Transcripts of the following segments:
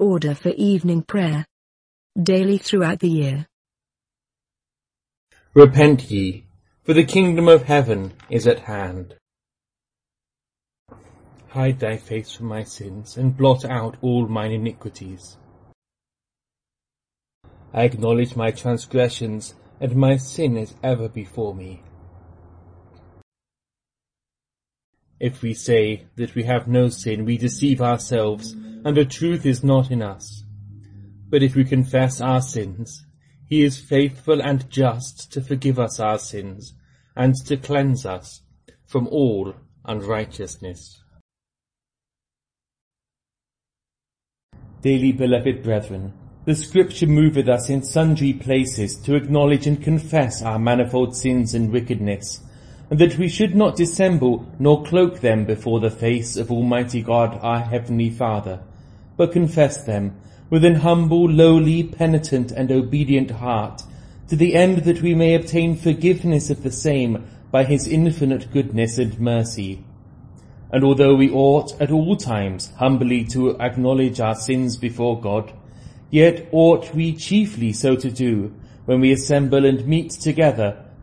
order for evening prayer. Daily throughout the year. Repent ye, for the kingdom of heaven is at hand. Hide thy face from my sins, and blot out all mine iniquities. I acknowledge my transgressions, and my sin is ever before me. If we say that we have no sin, we deceive ourselves, and the truth is not in us. But if we confess our sins, he is faithful and just to forgive us our sins, and to cleanse us from all unrighteousness. Dearly beloved brethren, the Scripture moveth us in sundry places to acknowledge and confess our manifold sins and wickedness, and that we should not dissemble nor cloak them before the face of Almighty God our Heavenly Father, but confess them with an humble, lowly, penitent, and obedient heart, to the end that we may obtain forgiveness of the same by his infinite goodness and mercy. And although we ought at all times humbly to acknowledge our sins before God, Yet ought we chiefly so to do when we assemble and meet together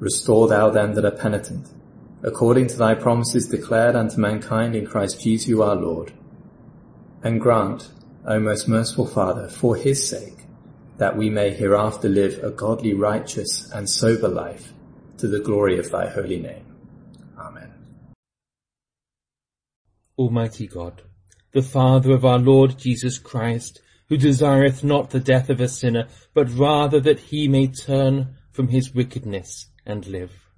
Restore thou them that are penitent, according to thy promises declared unto mankind in Christ Jesus our Lord. And grant, O most merciful Father, for his sake, that we may hereafter live a godly, righteous, and sober life to the glory of thy holy name. Amen. Almighty God, the Father of our Lord Jesus Christ, who desireth not the death of a sinner, but rather that he may turn from his wickedness and live,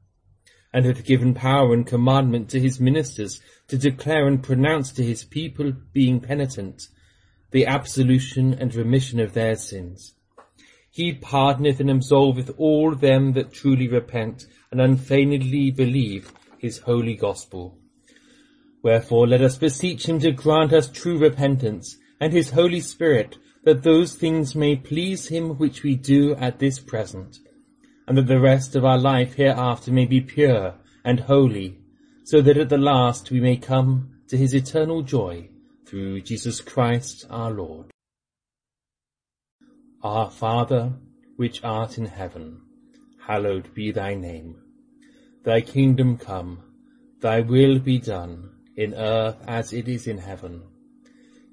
and hath given power and commandment to his ministers to declare and pronounce to his people, being penitent, the absolution and remission of their sins. He pardoneth and absolveth all them that truly repent and unfeignedly believe his holy gospel. Wherefore let us beseech him to grant us true repentance, and his Holy Spirit, that those things may please him which we do at this present, and that the rest of our life hereafter may be pure and holy, so that at the last we may come to his eternal joy through Jesus Christ our Lord. Our Father, which art in heaven, hallowed be thy name. Thy kingdom come, thy will be done, in earth as it is in heaven.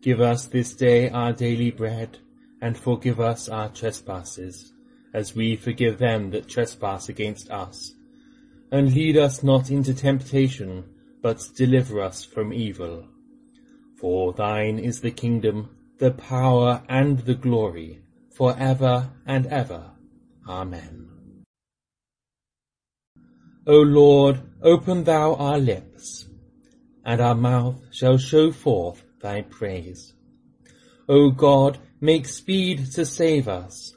Give us this day our daily bread, and forgive us our trespasses, as we forgive them that trespass against us. And lead us not into temptation, but deliver us from evil. For thine is the kingdom, the power, and the glory, for ever and ever. Amen. O Lord, open thou our lips, and our mouth shall show forth thy praise. O God, make speed to save us.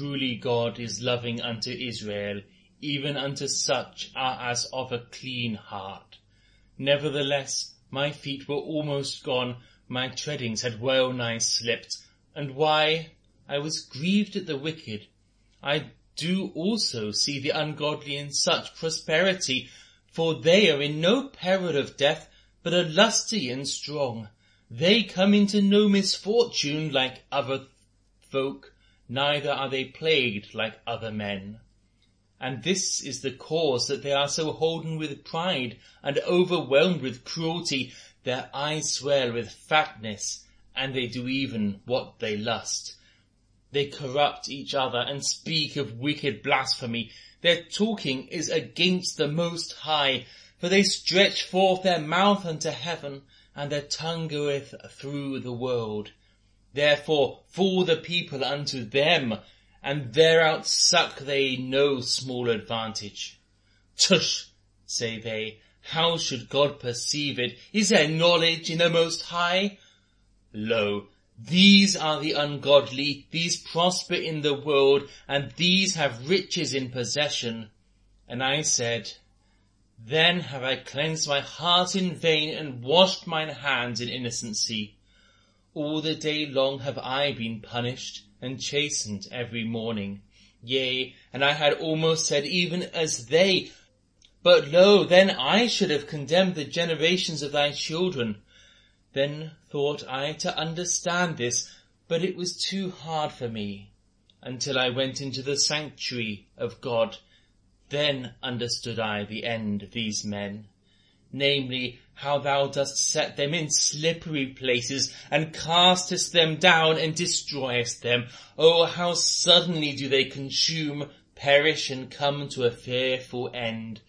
Truly God is loving unto Israel, even unto such as of a clean heart. Nevertheless, my feet were almost gone, my treadings had well nigh slipped. And why? I was grieved at the wicked. I do also see the ungodly in such prosperity, for they are in no peril of death, but are lusty and strong. They come into no misfortune like other folk, neither are they plagued like other men. And this is the cause that they are so holden with pride and overwhelmed with cruelty. Their eyes swell with fatness, and they do even what they lust. They corrupt each other and speak of wicked blasphemy. Their talking is against the Most High, for they stretch forth their mouth unto heaven, and their tongue goeth through the world. Therefore fall the people unto them, and thereout suck they no small advantage. Tush, say they, how should God perceive it? Is there knowledge in the Most High? Lo, these are the ungodly, these prosper in the world, and these have riches in possession. And I said, Then have I cleansed my heart in vain and washed mine hands in innocency. All the day long have I been punished and chastened every morning. Yea, and I had almost said even as they, but lo, then I should have condemned the generations of thy children. Then thought I to understand this, but it was too hard for me, until I went into the sanctuary of God. Then understood I the end of these men namely, how thou dost set them in slippery places, and castest them down and destroyest them. Oh, how suddenly do they consume, perish, and come to a fearful end.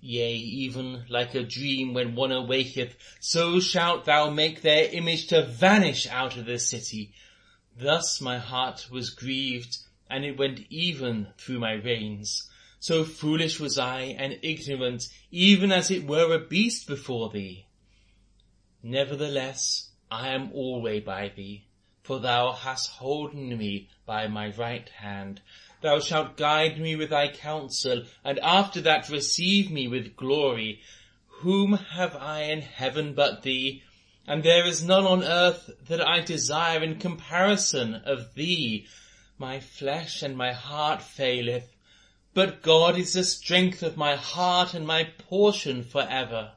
Yea, even like a dream when one awaketh, so shalt thou make their image to vanish out of the city. Thus my heart was grieved, and it went even through my veins. So foolish was I and ignorant, even as it were a beast before thee. Nevertheless, I am alway by thee, for thou hast holden me by my right hand. Thou shalt guide me with thy counsel, and after that receive me with glory. Whom have I in heaven but thee? And there is none on earth that I desire in comparison of thee. My flesh and my heart faileth, but God is the strength of my heart and my portion for ever.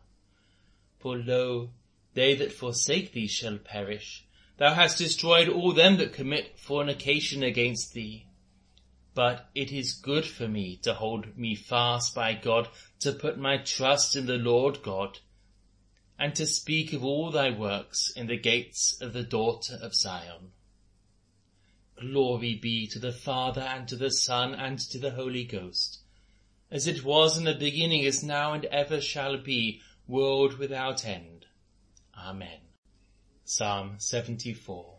For lo, they that forsake thee shall perish. Thou hast destroyed all them that commit fornication against thee. But it is good for me to hold me fast by God, to put my trust in the Lord God, and to speak of all thy works in the gates of the daughter of Zion. Glory be to the Father and to the Son and to the Holy Ghost, as it was in the beginning is now and ever shall be, world without end. Amen. Psalm 74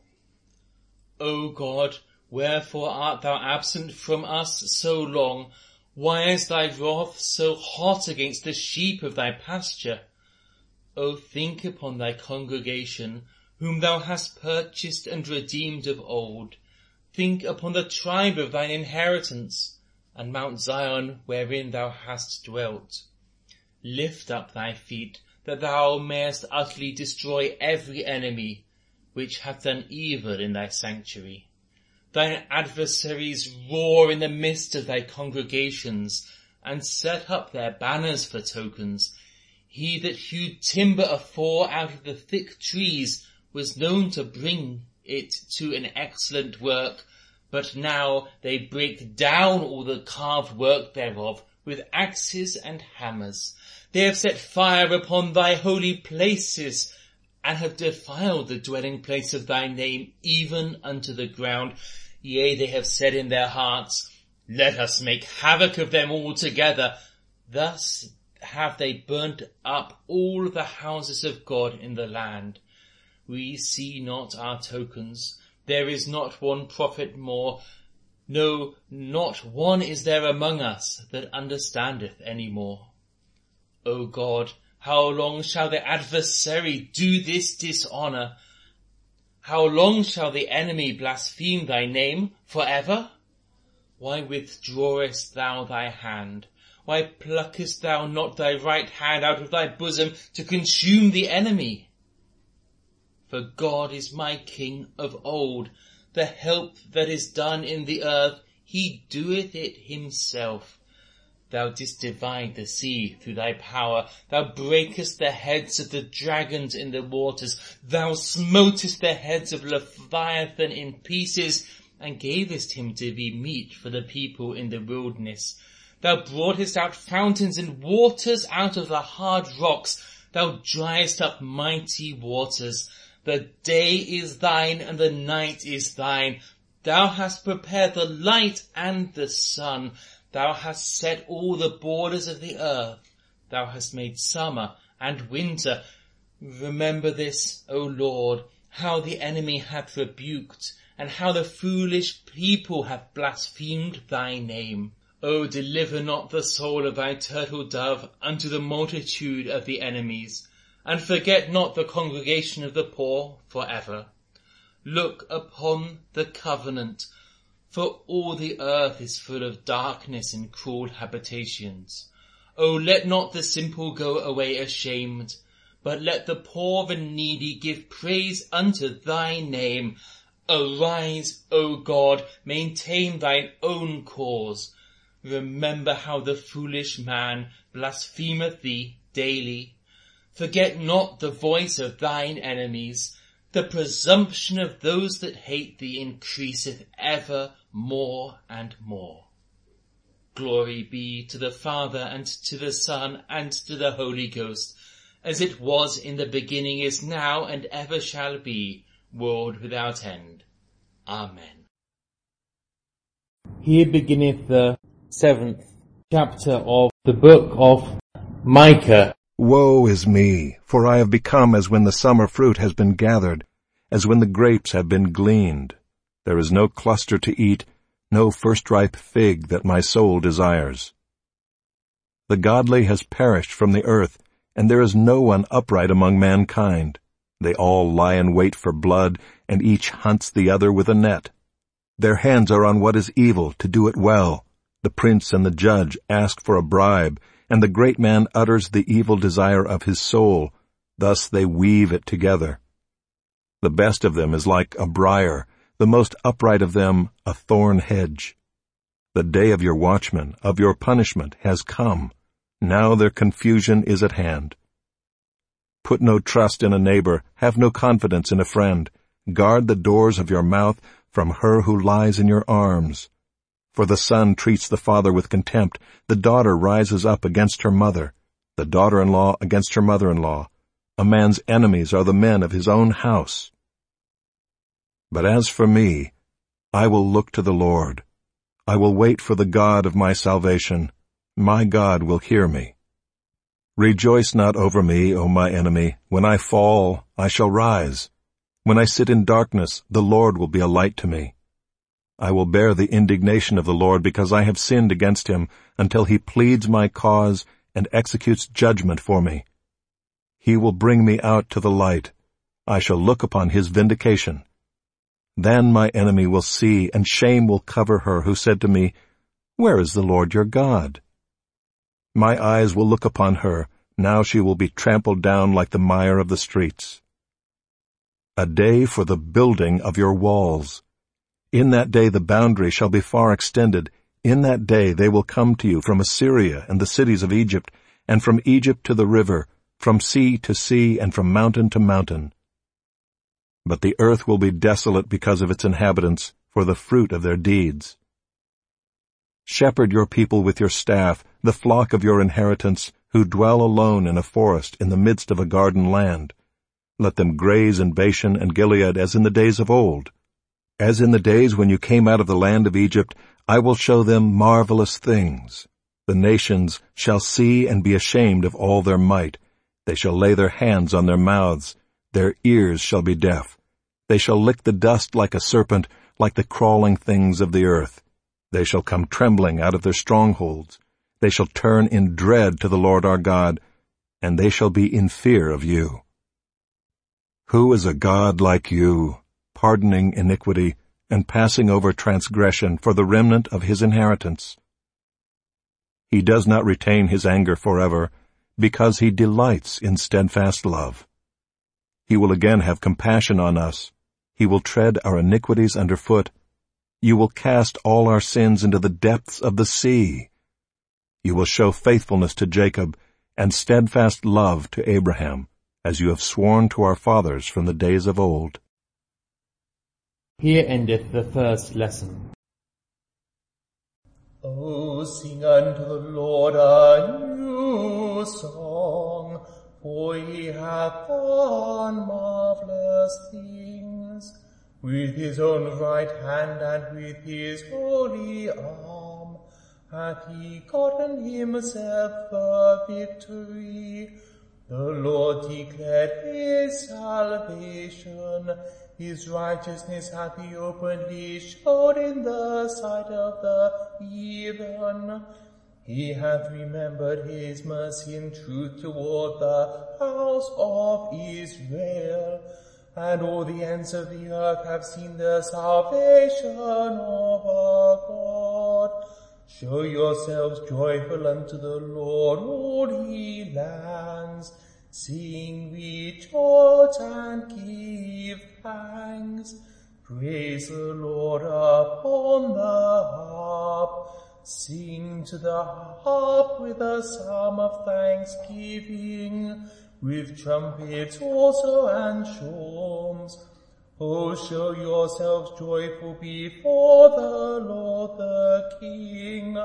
O God, wherefore art thou absent from us so long? Why is thy wrath so hot against the sheep of thy pasture? O think upon thy congregation, whom thou hast purchased and redeemed of old Think upon the tribe of thine inheritance, and Mount Zion wherein thou hast dwelt. Lift up thy feet, that thou mayest utterly destroy every enemy, which hath done evil in thy sanctuary. Thine adversaries roar in the midst of thy congregations, and set up their banners for tokens. He that hewed timber afore out of the thick trees was known to bring it to an excellent work, but now they break down all the carved work thereof with axes and hammers. They have set fire upon thy holy places, and have defiled the dwelling place of thy name even unto the ground. Yea, they have said in their hearts, let us make havoc of them altogether. Thus have they burnt up all the houses of God in the land. We see not our tokens. There is not one prophet more. No, not one is there among us that understandeth any more. O God, how long shall the adversary do this dishonor? How long shall the enemy blaspheme thy name for ever? Why withdrawest thou thy hand? Why pluckest thou not thy right hand out of thy bosom to consume the enemy? For God is my King of old, the help that is done in the earth, he doeth it himself. Thou didst divide the sea through thy power. Thou breakest the heads of the dragons in the waters. Thou smotest the heads of Leviathan in pieces and gavest him to be meat for the people in the wilderness. Thou broughtest out fountains and waters out of the hard rocks. Thou driest up mighty waters. The day is thine and the night is thine. Thou hast prepared the light and the sun. Thou hast set all the borders of the earth. Thou hast made summer and winter. Remember this, O Lord, how the enemy hath rebuked, and how the foolish people have blasphemed thy name. O deliver not the soul of thy turtle dove unto the multitude of the enemies, and forget not the congregation of the poor for ever. Look upon the covenant for all the earth is full of darkness and cruel habitations. O let not the simple go away ashamed, but let the poor and needy give praise unto thy name. Arise, O God, maintain thine own cause. Remember how the foolish man blasphemeth thee daily. Forget not the voice of thine enemies. The presumption of those that hate thee increaseth ever more and more. Glory be to the Father and to the Son and to the Holy Ghost, as it was in the beginning is now and ever shall be, world without end. Amen. Here beginneth the seventh chapter of the book of Micah. Woe is me, for I have become as when the summer fruit has been gathered, as when the grapes have been gleaned. There is no cluster to eat, no first-ripe fig that my soul desires. The godly has perished from the earth, and there is no one upright among mankind. They all lie in wait for blood, and each hunts the other with a net. Their hands are on what is evil, to do it well. The prince and the judge ask for a bribe, and the great man utters the evil desire of his soul. Thus they weave it together. The best of them is like a briar, the most upright of them a thorn hedge. The day of your watchman, of your punishment, has come. Now their confusion is at hand. Put no trust in a neighbor, have no confidence in a friend. Guard the doors of your mouth from her who lies in your arms. For the son treats the father with contempt, the daughter rises up against her mother, the daughter-in-law against her mother-in-law. A man's enemies are the men of his own house. But as for me, I will look to the Lord. I will wait for the God of my salvation. My God will hear me. Rejoice not over me, O my enemy. When I fall, I shall rise. When I sit in darkness, the Lord will be a light to me. I will bear the indignation of the Lord because I have sinned against him until he pleads my cause and executes judgment for me. He will bring me out to the light. I shall look upon his vindication. Then my enemy will see, and shame will cover her who said to me, Where is the Lord your God? My eyes will look upon her, now she will be trampled down like the mire of the streets. A day for the building of your walls. In that day the boundary shall be far extended. In that day they will come to you from Assyria and the cities of Egypt, and from Egypt to the river, from sea to sea, and from mountain to mountain. But the earth will be desolate because of its inhabitants, for the fruit of their deeds. Shepherd your people with your staff, the flock of your inheritance, who dwell alone in a forest in the midst of a garden land. Let them graze in Bashan and Gilead as in the days of old. As in the days when you came out of the land of Egypt, I will show them marvelous things. The nations shall see and be ashamed of all their might. They shall lay their hands on their mouths. Their ears shall be deaf. They shall lick the dust like a serpent, like the crawling things of the earth. They shall come trembling out of their strongholds. They shall turn in dread to the Lord our God, and they shall be in fear of you. Who is a God like you, pardoning iniquity and passing over transgression for the remnant of his inheritance? He does not retain his anger forever, because he delights in steadfast love. He will again have compassion on us. He will tread our iniquities under underfoot. You will cast all our sins into the depths of the sea. You will show faithfulness to Jacob and steadfast love to Abraham, as you have sworn to our fathers from the days of old. Here endeth the first lesson. Oh, sing unto the Lord a new song, for he hath done marvelous things. With his own right hand and with his holy arm hath he gotten himself the victory. The Lord declared his salvation. His righteousness hath he openly showed in the sight of the heathen. He hath remembered his mercy and truth toward the house of Israel. And all the ends of the earth have seen the salvation of our God. Show yourselves joyful unto the Lord, all ye lands. Sing, we rejoice, and give thanks. Praise the Lord upon the harp. Sing to the harp with a psalm of thanksgiving, with trumpets also and shawms. Oh, show yourselves joyful before the Lord the King.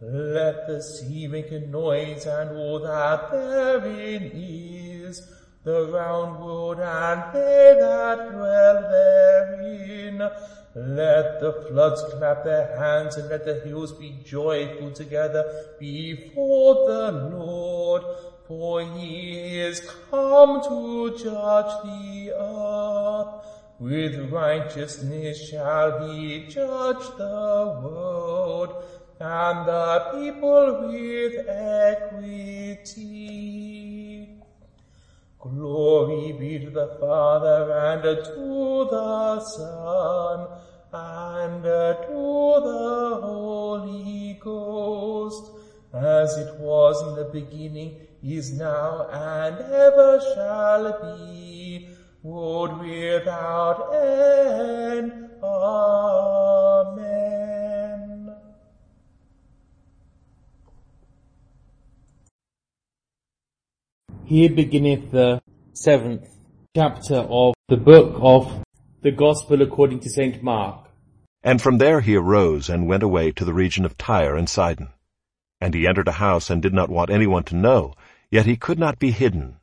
Let the sea make a noise and all that therein is, the round world and they that dwell therein. Let the floods clap their hands and let the hills be joyful together before the Lord, for he is come to judge the earth. With righteousness shall he judge the world and the people with equity. Glory be to the Father and to the Son and to the Holy Ghost, as it was in the beginning, is now, and ever shall be, world without end. Amen. Here beginneth the seventh chapter of the book of the Gospel according to St. Mark. And from there he arose and went away to the region of Tyre and Sidon. And he entered a house and did not want anyone to know, yet he could not be hidden.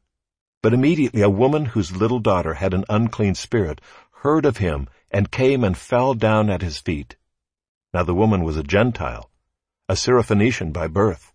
But immediately a woman whose little daughter had an unclean spirit heard of him and came and fell down at his feet. Now the woman was a Gentile, a Syrophoenician by birth.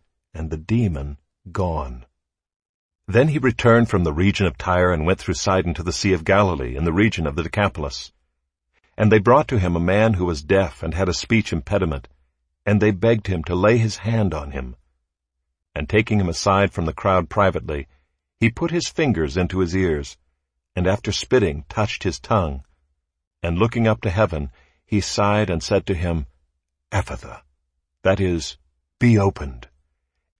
and the demon gone. Then he returned from the region of Tyre and went through Sidon to the Sea of Galilee in the region of the Decapolis. And they brought to him a man who was deaf and had a speech impediment, and they begged him to lay his hand on him. And taking him aside from the crowd privately, he put his fingers into his ears, and after spitting touched his tongue. And looking up to heaven, he sighed and said to him, Ephphatha, that is, be opened.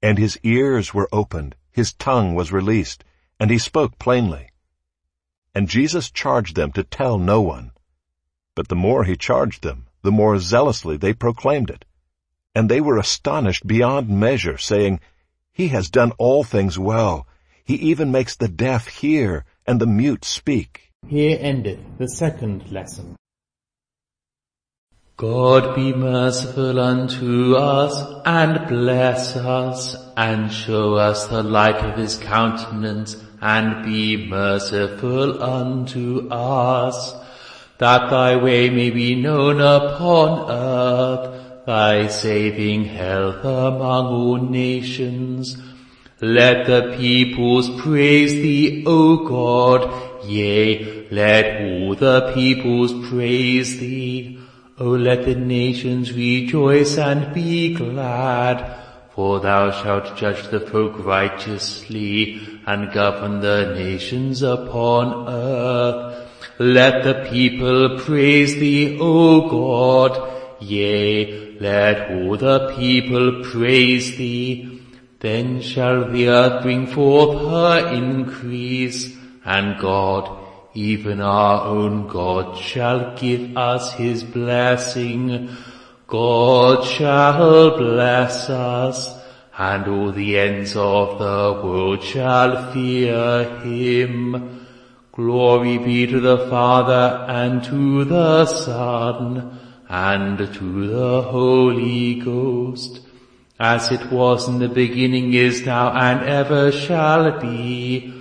And his ears were opened, his tongue was released, and he spoke plainly. And Jesus charged them to tell no one. But the more he charged them, the more zealously they proclaimed it. And they were astonished beyond measure, saying, He has done all things well. He even makes the deaf hear and the mute speak. Here endeth the second lesson. God be merciful unto us, and bless us, and show us the light of his countenance, and be merciful unto us, that thy way may be known upon earth, thy saving health among all nations. Let the peoples praise thee, O God, yea, let all the peoples praise thee. O let the nations rejoice and be glad. For thou shalt judge the folk righteously and govern the nations upon earth. Let the people praise thee, O God. Yea, let all the people praise thee. Then shall the earth bring forth her increase, and God, even our own God, shall give us his blessing. God shall bless us, and all the ends of the world shall fear him. Glory be to the Father, and to the Son, and to the Holy Ghost, as it was in the beginning is now and ever shall be,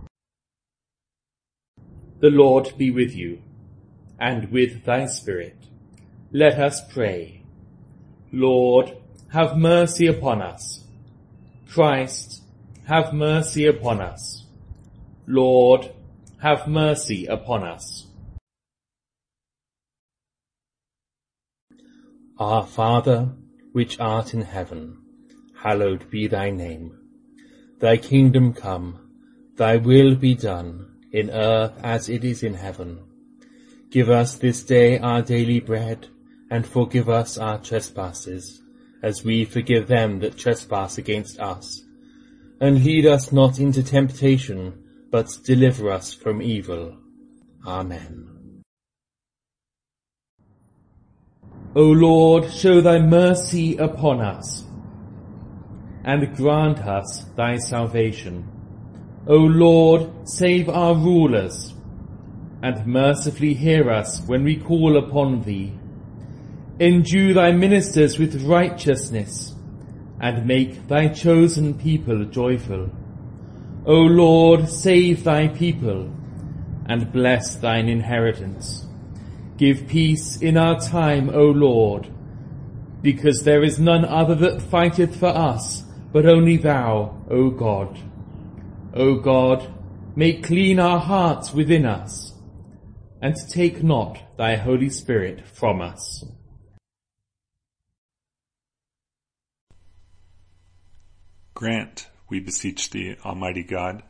The Lord be with you, and with thy spirit. Let us pray. Lord, have mercy upon us. Christ, have mercy upon us. Lord, have mercy upon us. Our Father, which art in heaven, hallowed be thy name. Thy kingdom come, thy will be done, in earth as it is in heaven. Give us this day our daily bread, and forgive us our trespasses, as we forgive them that trespass against us. And lead us not into temptation, but deliver us from evil. Amen. O Lord, show thy mercy upon us, and grant us thy salvation. O Lord, save our rulers, and mercifully hear us when we call upon thee. Endue thy ministers with righteousness, and make thy chosen people joyful. O Lord, save thy people, and bless thine inheritance. Give peace in our time, O Lord, because there is none other that fighteth for us, but only thou, O God. O God, make clean our hearts within us, and take not thy Holy Spirit from us. Grant, we beseech thee, Almighty God,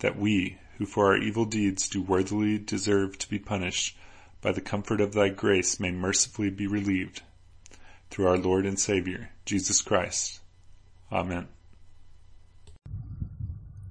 that we, who for our evil deeds do worthily deserve to be punished, by the comfort of thy grace may mercifully be relieved. Through our Lord and Saviour, Jesus Christ. Amen.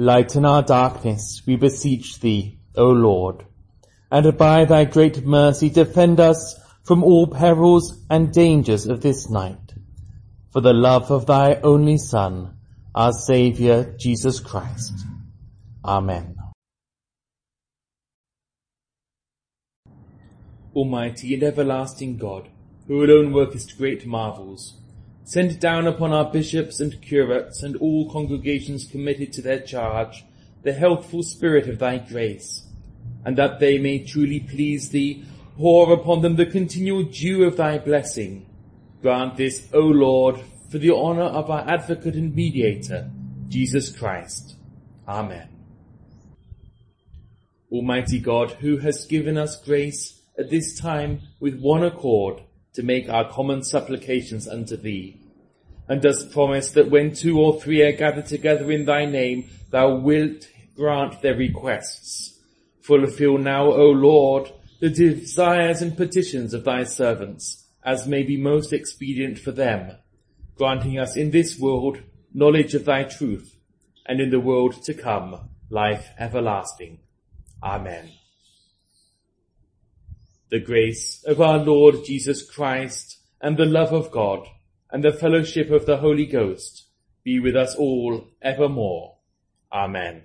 Lighten our darkness, we beseech thee, O Lord, and by thy great mercy defend us from all perils and dangers of this night for the love of thy only Son, our Saviour, Jesus Christ. Amen. Almighty and everlasting God, who alone workest great marvels, send down upon our bishops and curates and all congregations committed to their charge the healthful spirit of thy grace, and that they may truly please thee, pour upon them the continual dew of thy blessing. Grant this, O Lord, for the honor of our advocate and mediator, Jesus Christ. Amen. Almighty God, who has given us grace at this time with one accord to make our common supplications unto thee, and dost promise that when two or three are gathered together in thy name, thou wilt grant their requests. Fulfill now, O Lord, the desires and petitions of thy servants, as may be most expedient for them, granting us in this world knowledge of thy truth, and in the world to come life everlasting. Amen. The grace of our Lord Jesus Christ and the love of God and the fellowship of the Holy Ghost be with us all evermore. Amen.